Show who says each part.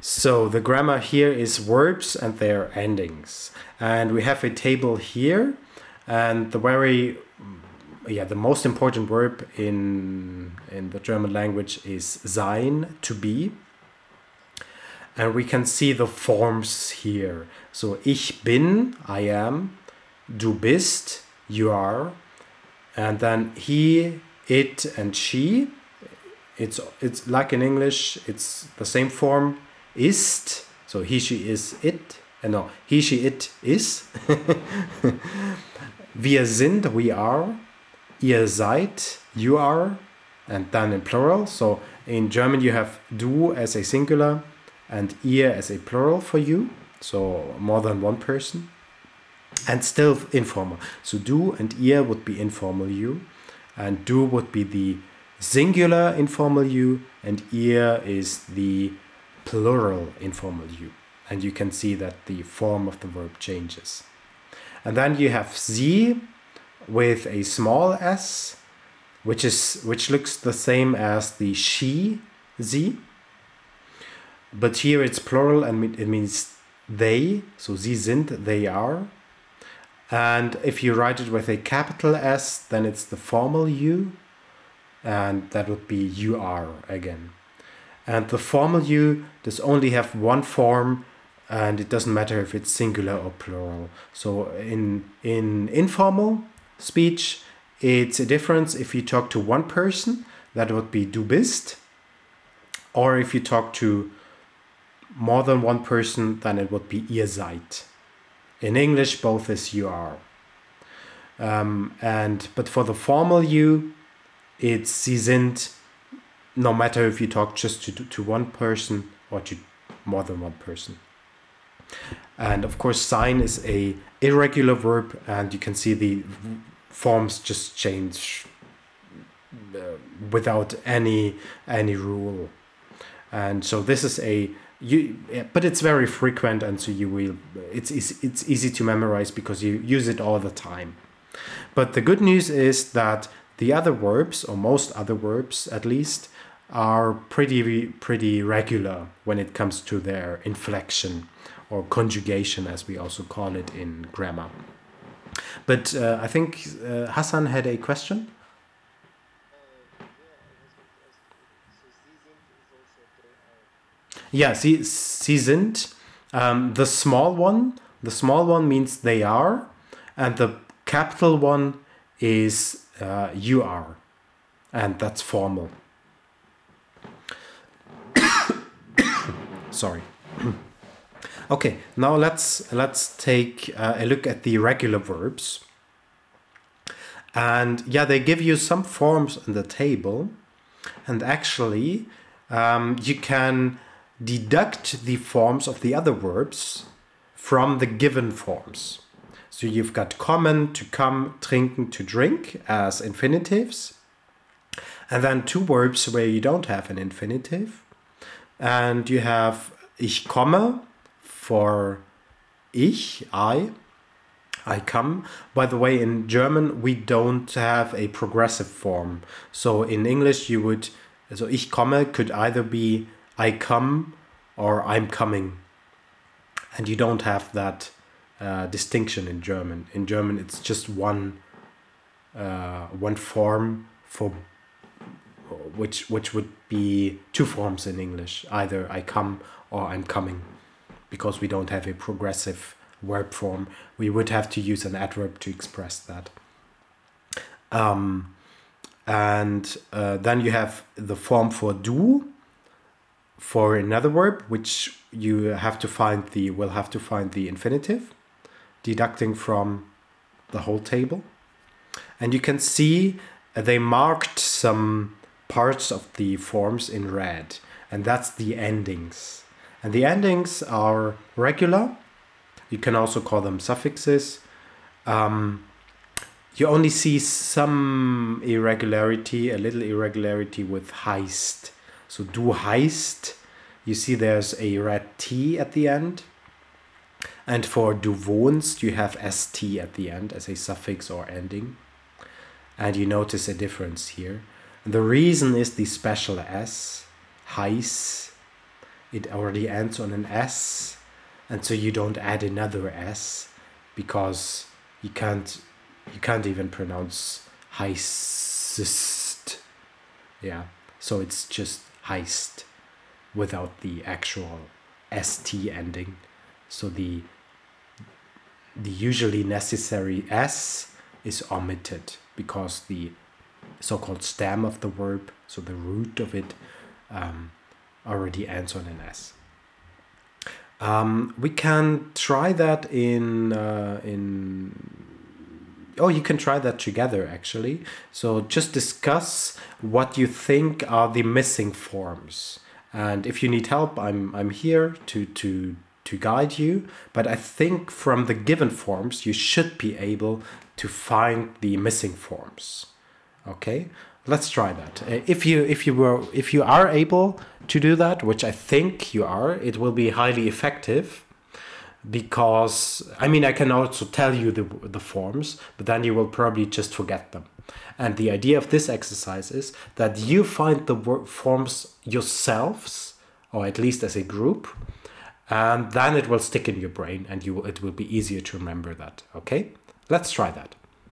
Speaker 1: So the grammar here is verbs and their endings. And we have a table here and the very yeah, the most important verb in in the German language is sein, to be. And we can see the forms here. So ich bin, I am, du bist, you are, and then he, it, and she. It's it's like in English, it's the same form ist. So he, she, is, it. Uh, no, he, she, it, is. Wir sind, we are. Ihr seid, you are. And then in plural. So in German, you have du as a singular and ihr as a plural for you. So more than one person. And still informal. So du and ihr would be informal you. And du would be the singular informal you. And ihr is the plural informal you. And you can see that the form of the verb changes. And then you have sie with a small s, which is which looks the same as the she, sie. But here it's plural and it means they, so sie sind, they are. And if you write it with a capital S, then it's the formal you, and that would be you are again. And the formal you does only have one form and it doesn't matter if it's singular or plural. So in in informal speech, it's a difference if you talk to one person, that would be du bist, or if you talk to more than one person, then it would be ihr seid. In English, both is you are. Um, and but for the formal you, it's sie sind. No matter if you talk just to to one person or to more than one person. And of course, sein is a irregular verb, and you can see the forms just change uh, without any any rule. And so this is a you, but it's very frequent, and so you will. It's it's easy to memorize because you use it all the time. But the good news is that the other verbs, or most other verbs at least, are pretty pretty regular when it comes to their inflection or conjugation, as we also call it in grammar. But uh, I think uh, Hassan had a question. Yeah, sie sind. Um, the small one, the small one means they are, and the capital one is uh, you are, and that's formal. Sorry. Okay, now let's let's take uh, a look at the regular verbs. And yeah, they give you some forms in the table, and actually, um, you can deduct the forms of the other verbs from the given forms. So you've got kommen, to come, trinken, to drink as infinitives, and then two verbs where you don't have an infinitive, and you have ich komme for ich, I, I come. By the way, in German we don't have a progressive form. So in English you would, so ich komme could either be I come or I'm coming. And you don't have that uh, distinction in German. In German it's just one uh, one form for which which would be two forms in English. Either I come or I'm coming because we don't have a progressive verb form, we would have to use an adverb to express that. Um, and uh, then you have the form for do for another verb, which you have to find the will have to find the infinitive, deducting from the whole table. And you can see they marked some parts of the forms in red, and that's the endings. And the endings are regular. You can also call them suffixes. Um, you only see some irregularity, a little irregularity with heißt. So du heist, you see there's a red T at the end. And for du wohnst, you have ST at the end as a suffix or ending. And you notice a difference here. The reason is the special S, heiß, it already ends on an S, and so you don't add another S because you can't you can't even pronounce heist. Yeah, so it's just heißt without the actual st ending. So the the usually necessary s is omitted because the so-called stem of the verb, so the root of it, um, already ends on an s. Um, we can try that in uh, in. Oh, you can try that together actually. So just discuss what you think are the missing forms, and if you need help, I'm I'm here to to to guide you. But I think from the given forms, you should be able to find the missing forms. Okay, let's try that. Uh, If you if you were if you are able to do that, which I think you are, it will be highly effective. Because I mean, I can also tell you the the forms, but then you will probably just forget them. And the idea of this exercise is that you find the forms yourselves, or at least as a group, and then it will stick in your brain, and you it will be easier to remember that. Okay, let's try that.